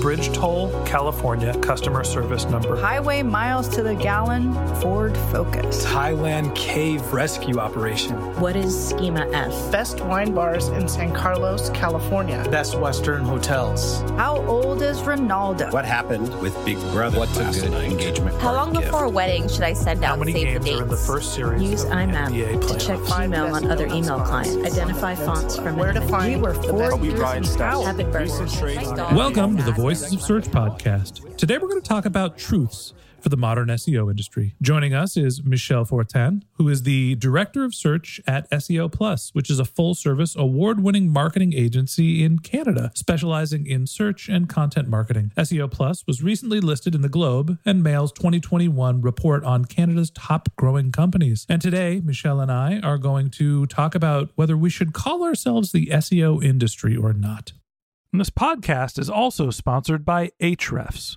Bridge Toll, California customer service number. Highway miles to the gallon, Ford Focus. Thailand cave rescue operation. What is Schema F? Best wine bars in San Carlos, California. Best Western hotels. How old is Ronaldo? What happened with Big Brother? What's a good night? engagement? How long gift? before a wedding should I send out How many save games the are in the first series? Use of IMAP to check playoffs? email on other email clients. Identify fonts from Where to find We were the four best Kobe years Bryant in stats. college. Habit Recent burglar. Welcome to the Voices of Search podcast. Today we're going to talk about truths for the modern SEO industry. Joining us is Michel Fortin, who is the director of search at SEO Plus, which is a full service award winning marketing agency in Canada, specializing in search and content marketing. SEO Plus was recently listed in the Globe and Mail's 2021 report on Canada's top growing companies. And today, Michel and I are going to talk about whether we should call ourselves the SEO industry or not. And this podcast is also sponsored by Ahrefs.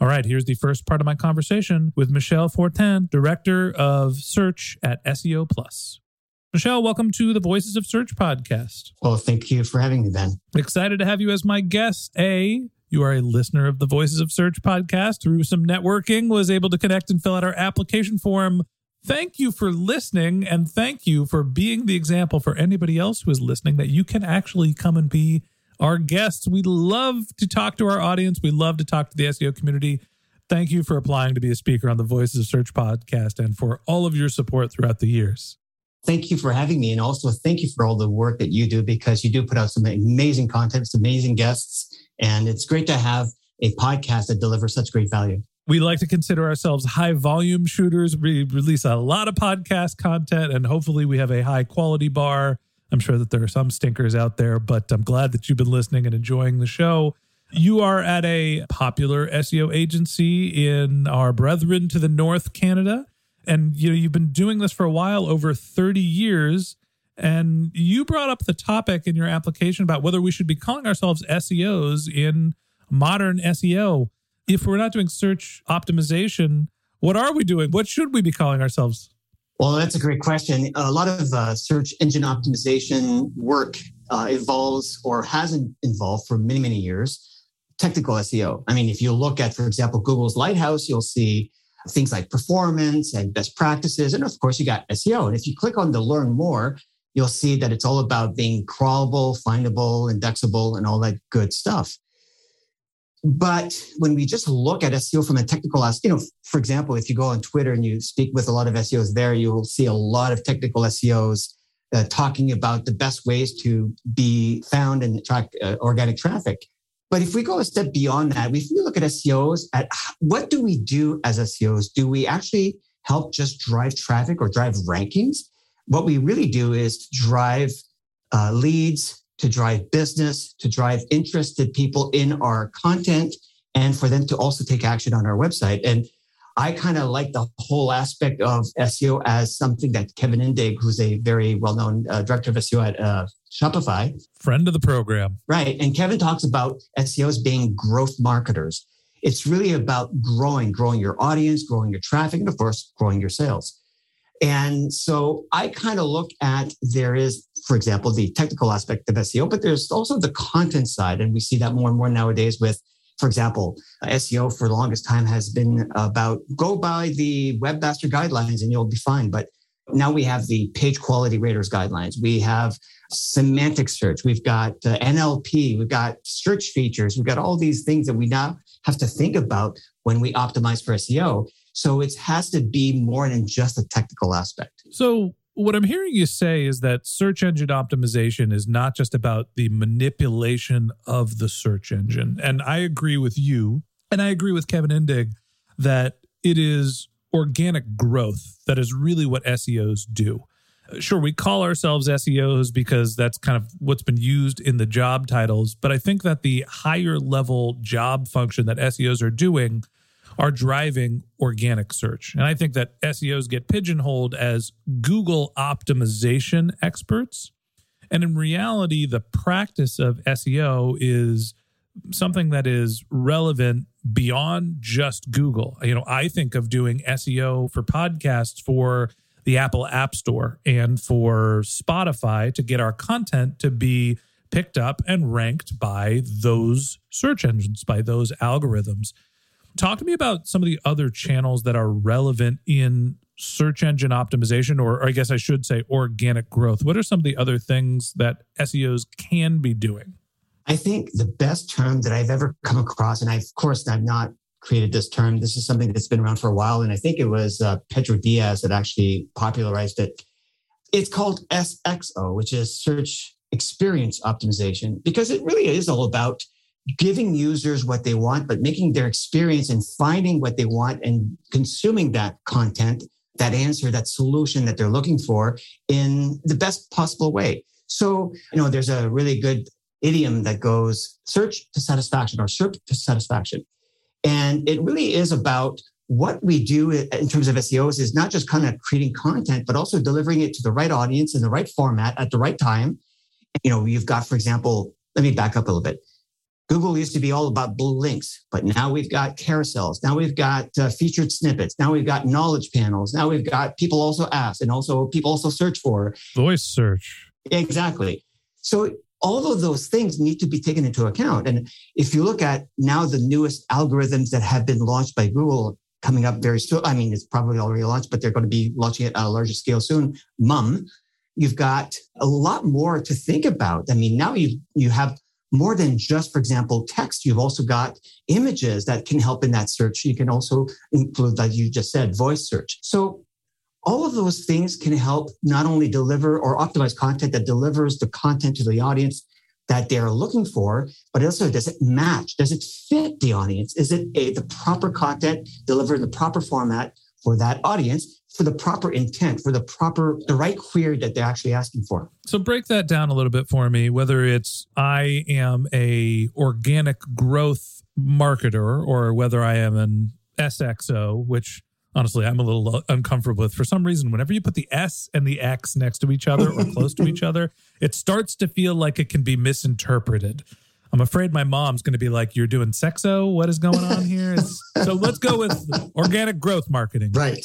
All right, here's the first part of my conversation with Michel Fortin, Director of Search at SEO Plus. Michel, welcome to the Voices of Search podcast. Well, thank you for having me, Ben. Excited to have you as my guest. A, you are a listener of the Voices of Search podcast through some networking, was able to connect and fill out our application form. Thank you for listening, and thank you for being the example for anybody else who is listening that you can actually come and be our guests. We love to talk to our audience. We love to talk to the SEO community. Thank you for applying to be a speaker on the Voices of Search podcast and for all of your support throughout the years. Thank you for having me. And also thank you for all the work that you do because you do put out some amazing content, some amazing guests. And it's great to have a podcast that delivers such great value. We like to consider ourselves high volume shooters. We release a lot of podcast content and hopefully we have a high quality bar. I'm sure that there are some stinkers out there, but I'm glad that you've been listening and enjoying the show. You are at a popular SEO agency in our brethren to the north, Canada. And you know, you've been doing this for a while, over 30 years. And you brought up the topic in your application about whether we should be calling ourselves SEOs in modern SEO. If we're not doing search optimization, what are we doing? What should we be calling ourselves? Well, that's a great question. A lot of uh, search engine optimization work uh, evolves or hasn't involved for many, many years technical SEO. I mean, if you look at, for example, Google's Lighthouse, you'll see things like performance and best practices. And of course, you got SEO. And if you click on the learn more, you'll see that it's all about being crawlable, findable, indexable, and all that good stuff. But when we just look at SEO from a technical aspect, you know, for example, if you go on Twitter and you speak with a lot of SEOs there, you will see a lot of technical SEOs uh, talking about the best ways to be found and attract uh, organic traffic. But if we go a step beyond that, if we look at SEOs, at what do we do as SEOs? Do we actually help just drive traffic or drive rankings? What we really do is drive uh, leads, to drive business, to drive interested people in our content, and for them to also take action on our website. And I kind of like the whole aspect of SEO as something that Kevin Indig, who's a very well known uh, director of SEO at uh, Shopify, friend of the program. Right. And Kevin talks about SEOs being growth marketers. It's really about growing, growing your audience, growing your traffic, and of course, growing your sales. And so I kind of look at there is, for example, the technical aspect of SEO, but there's also the content side. And we see that more and more nowadays with for example, SEO for the longest time has been about go by the webmaster guidelines and you'll be fine. But now we have the page quality raters guidelines. We have semantic search. We've got NLP. We've got search features. We've got all these things that we now have to think about when we optimize for SEO. So it has to be more than just a technical aspect. So what I'm hearing you say is that search engine optimization is not just about the manipulation of the search engine. And I agree with you, and I agree with Kevin Indig that it is organic growth that is really what SEOs do. Sure, we call ourselves SEOs because that's kind of what's been used in the job titles, but I think that the higher level job function that SEOs are doing are driving organic search. And I think that SEOs get pigeonholed as Google optimization experts. And in reality, the practice of SEO is something that is relevant beyond just Google. You know, I think of doing SEO for podcasts for the Apple App Store and for Spotify to get our content to be picked up and ranked by those search engines, by those algorithms. Talk to me about some of the other channels that are relevant in search engine optimization, or, or, I guess I should say organic growth. What are some of the other things that SEOs can be doing? I think the best term that I've ever come across, and I, of course, I've not created this term. This is something that's been around for a while, and I think it was uh, Pedro Dias that actually popularized it. It's called SXO, which is Search Experience Optimization, because it really is all about giving users what they want, but making their experience and finding what they want and consuming that content, that answer, that solution that they're looking for in the best possible way. So, you know, there's a really good idiom that goes search to satisfaction or search to satisfaction. And it really is about what we do in terms of SEOs is not just kind of creating content, but also delivering it to the right audience in the right format at the right time. You know, you've got, for example, let me back up a little bit. Google used to be all about blue links, but now we've got carousels. Now we've got uh, featured snippets. Now we've got knowledge panels. Now we've got people also ask and also people also search for voice search. Exactly. So all of those things need to be taken into account. And if you look at now the newest algorithms that have been launched by Google coming up very soon, I mean, it's probably already launched, but they're going to be launching it at a larger scale soon. MUM, you've got a lot more to think about. I mean, now you you have more than just, for example, text. You've also got images that can help in that search. You can also include, like you just said, voice search. So all of those things can help not only deliver or optimize content that delivers the content to the audience that they're looking for, but also does it match? Does it fit the audience? Is it a, the proper content delivered in the proper format for that audience? For the proper intent, for the proper, the right query that they're actually asking for. So break that down a little bit for me. Whether it's I am a organic growth marketer or whether I am an SXO, which honestly I'm a little uncomfortable with. For some reason, whenever you put the S and the X next to each other or close to each other, it starts to feel like it can be misinterpreted. I'm afraid my mom's going to be like, "You're doing sexo. What is going on here?" so let's go with organic growth marketing. Right.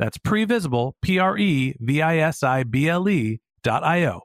That's previsible, P R E V I S I B L E dot I O.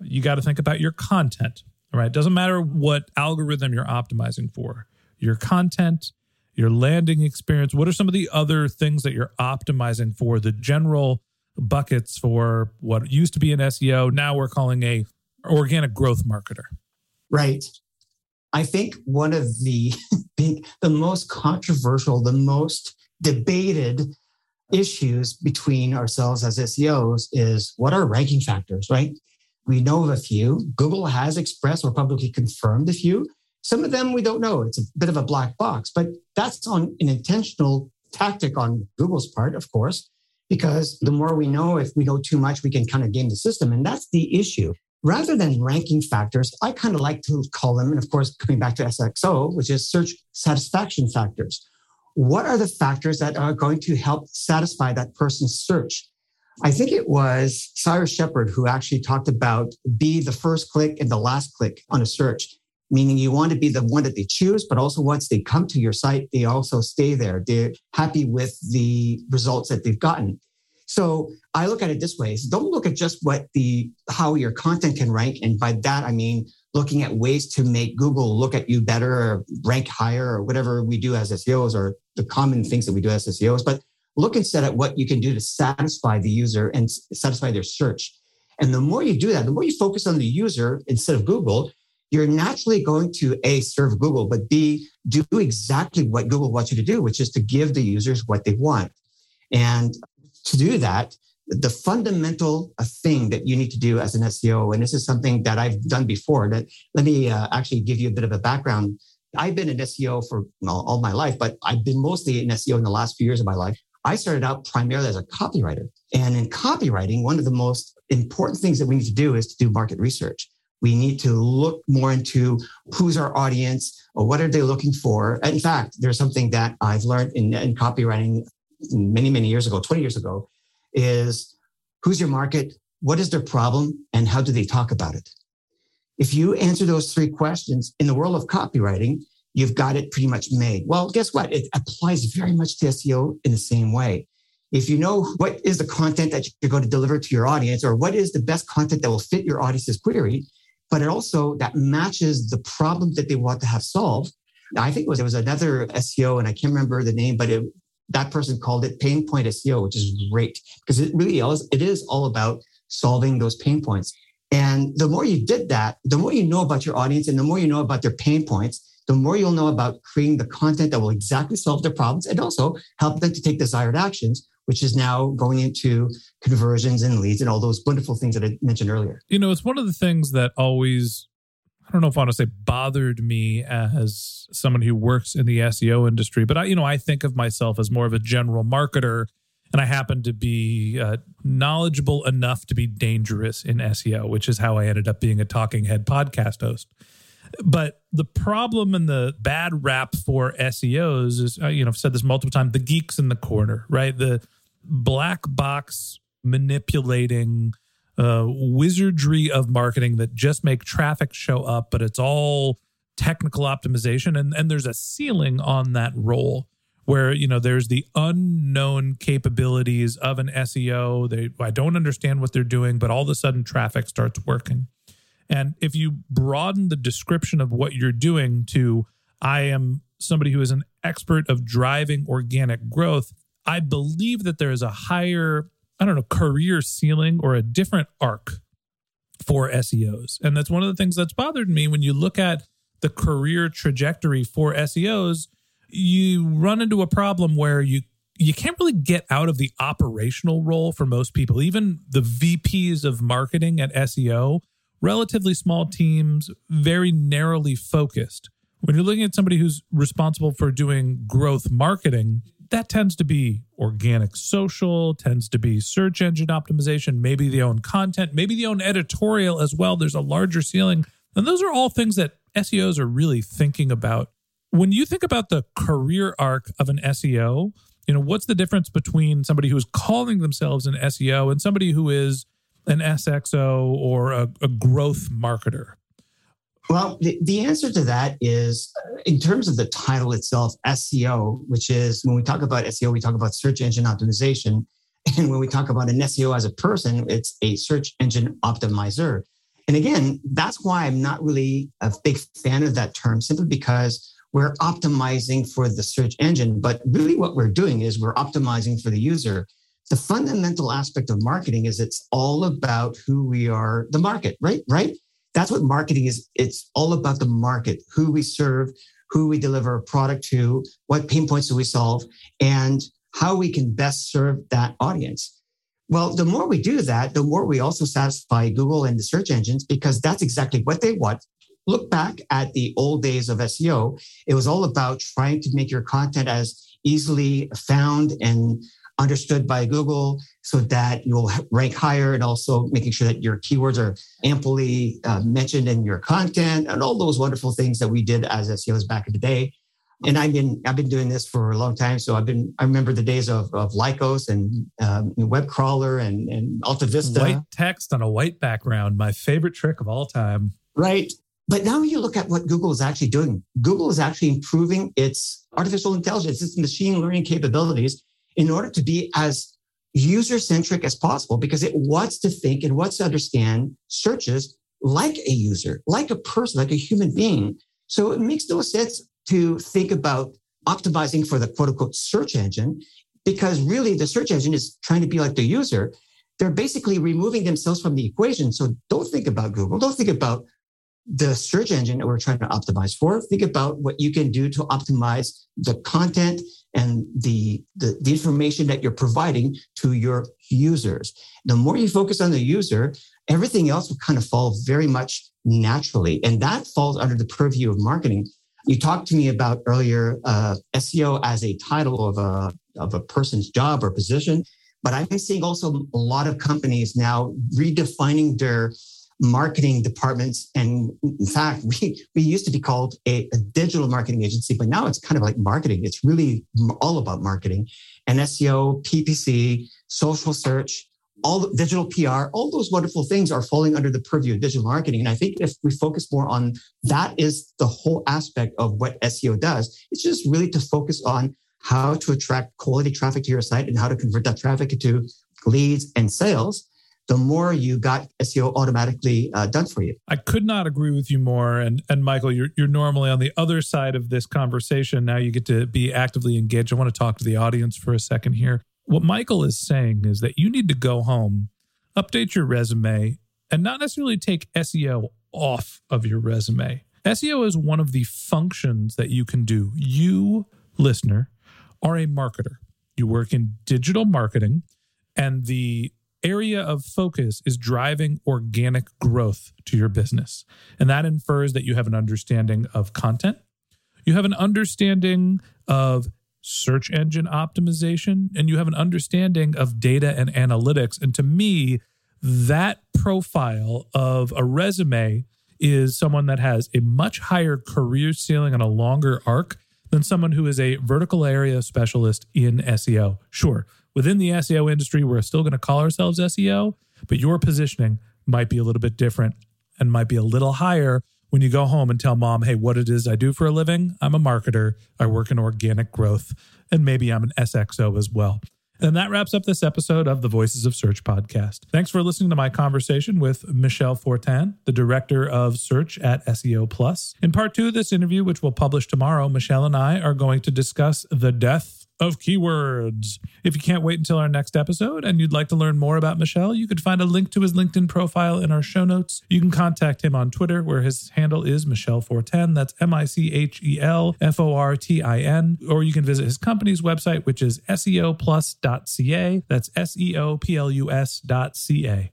You got to think about your content, all right? Doesn't matter what algorithm you're optimizing for. Your content, your landing experience, what are some of the other things that you're optimizing for? The general buckets for what used to be an SEO, now we're calling a organic growth marketer. Right. I think one of the big, the most controversial, the most debated issues between ourselves as SEOs is what are ranking factors, right? We know of a few. Google has expressed or publicly confirmed a few. Some of them we don't know. It's a bit of a black box, but that's on an intentional tactic on Google's part, of course, because the more we know, if we know too much, we can kind of game the system. And that's the issue. Rather than ranking factors, I kind of like to call them, and of course, coming back to SXO, which is search satisfaction factors. What are the factors that are going to help satisfy that person's search? I think it was Cyrus Shepard who actually talked about be the first click and the last click on a search, meaning you want to be the one that they choose, but also once they come to your site, they also stay there. They're happy with the results that they've gotten. So I look at it this way: so don't look at just what the how your content can rank, and by that I mean looking at ways to make Google look at you better or rank higher or whatever we do as SEOs or the common things that we do as SEOs. But look instead at what you can do to satisfy the user and satisfy their search. And the more you do that, the more you focus on the user instead of Google, you're naturally going to A, serve Google, but B, do exactly what Google wants you to do, which is to give the users what they want. And to do that, the fundamental uh, thing that you need to do as an SEO, and this is something that I've done before, that let me uh, actually give you a bit of a background. I've been an SEO for well, all my life, but I've been mostly in SEO in the last few years of my life. I started out primarily as a copywriter. And in copywriting, one of the most important things that we need to do is to do market research. We need to look more into who's our audience or what are they looking for. In fact, there's something that I've learned in, in copywriting many, many years ago, 20 years ago, is who's your market, what is their problem, and how do they talk about it? If you answer those three questions in the world of copywriting, you've got it pretty much made. Well, guess what? It applies very much to SEO in the same way. If you know what is the content that you're going to deliver to your audience, or what is the best content that will fit your audience's query, but it also that matches the problem that they want to have solved. I think it was there was another SEO, and I can't remember the name, but it, that person called it pain point SEO, which is great because it really is, it is all about solving those pain points. And the more you did that, the more you know about your audience and the more you know about their pain points, the more you'll know about creating the content that will exactly solve their problems and also help them to take desired actions, which is now going into conversions and leads and all those wonderful things that I mentioned earlier. You know, it's one of the things that always I don't know if I want to say bothered me as someone who works in the SEO industry, but I, you know, I think of myself as more of a general marketer, and I happen to be uh, knowledgeable enough to be dangerous in SEO, which is how I ended up being a talking head podcast host. But the problem and the bad rap for SEOs is, uh, you know, I've said this multiple times: the geeks in the corner, right? The black box manipulating uh, wizardry of marketing that just make traffic show up, but it's all technical optimization. And, and there's a ceiling on that role where, you know, there's the unknown capabilities of an SEO. They, I don't understand what they're doing, but all of a sudden traffic starts working. And if you broaden the description of what you're doing to, I am somebody who is an expert of driving organic growth, I believe that there is a higher I don't know, career ceiling or a different arc for SEOs. And that's one of the things that's bothered me when you look at the career trajectory for SEOs, you run into a problem where you you can't really get out of the operational role for most people. Even the VPs of marketing at SEO, relatively small teams, very narrowly focused. When you're looking at somebody who's responsible for doing growth marketing, that tends to be organic social, tends to be search engine optimization. Maybe they own content, maybe they own editorial as well. There's a larger ceiling. And those are all things that SEOs are really thinking about. When you think about the career arc of an SEO, you know, what's the difference between somebody who's calling themselves an SEO and somebody who is an SXO or a, a growth marketer? Well, the, the answer to that is uh, in terms of the title itself, SEO, which is when we talk about SEO, we talk about search engine optimization. And when we talk about an SEO as a person, it's a search engine optimizer. And again, that's why I'm not really a big fan of that term, simply because we're optimizing for the search engine. But really, what we're doing is we're optimizing for the user. The fundamental aspect of marketing is it's all about who we are, the market, right? Right? That's what marketing is. It's all about the market, who we serve, who we deliver a product to, what pain points do we solve, and how we can best serve that audience. Well, the more we do that, the more we also satisfy Google and the search engines because that's exactly what they want. Look back at the old days of SEO. It was all about trying to make your content as easily found and understood by Google so that you'll rank higher and also making sure that your keywords are amply uh, mentioned in your content and all those wonderful things that we did as SEOs back in the day. And I've been I've been doing this for a long time, so I've been I remember the days of, of Lycos and um, Web Crawler and and Alta Vista. White text on a white background, my favorite trick of all time. Right. But now you look at what Google is actually doing. Google is actually improving its artificial intelligence, its machine learning capabilities in order to be as user centric as possible because it wants to think and wants to understand searches like a user, like a person, like a human being. So it makes no sense to think about optimizing for the quote unquote search engine because really the search engine is trying to be like the user. They're basically removing themselves from the equation. So don't think about Google. Don't think about the search engine that we're trying to optimize for. Think about what you can do to optimize the content and the, the, the, information that you're providing to your users. The more you focus on the user, everything else will kind of fall very much naturally. And that falls under the purview of marketing. You talked to me about earlier uh, SEO as a title of a, of a person's job or position. But I'm seeing also a lot of companies now redefining their marketing departments. And in fact, we, we used to be called a, a, digital marketing agency, but now it's kind of like marketing. It's really all about marketing and SEO, PPC, social search, all the, digital PR, all those wonderful things are falling under the purview of digital marketing. And I think if we focus more on that is the whole aspect of what SEO does. It's just really to focus on how to attract quality traffic to your site and how to convert that traffic into leads and sales the more you got SEO automatically uh, done for you. I could not agree with you more. And and Michael, you're you're normally on the other side of this conversation. Now you get to be actively engaged. I want to talk to the audience for a second here. What Michael is saying is that you need to go home, update your resume, and not necessarily take SEO off of your resume. SEO is one of the functions that you can do. You, listener, are a marketer. You work in digital marketing, and the area of focus is driving organic growth to your business. And that infers that you have an understanding of content, you have an understanding of search engine optimization, and you have an understanding of data and analytics. And to me, that profile of a resume is someone that has a much higher career ceiling and a longer arc than someone who is a vertical area specialist in SEO. Sure, within the SEO industry, we're still going to call ourselves SEO, but your positioning might be a little bit different and might be a little higher when you go home and tell mom, hey, what it is I do for a living. I'm a marketer. I work in organic growth, and maybe I'm an SXO as well. And that wraps up this episode of the Voices of Search podcast. Thanks for listening to my conversation with Michel Fortin, the director of search at SEO Plus. In part two of this interview, which we'll publish tomorrow, Michel and I are going to discuss the death of keywords. If you can't wait until our next episode and you'd like to learn more about Michel, you could find a link to his LinkedIn profile in our show notes. You can contact him on Twitter, where his handle is Michel Fortin. That's M I C H E L F O R T I N. Or you can visit his company's website, which is SEOplus.ca. That's S E O P L U S.ca.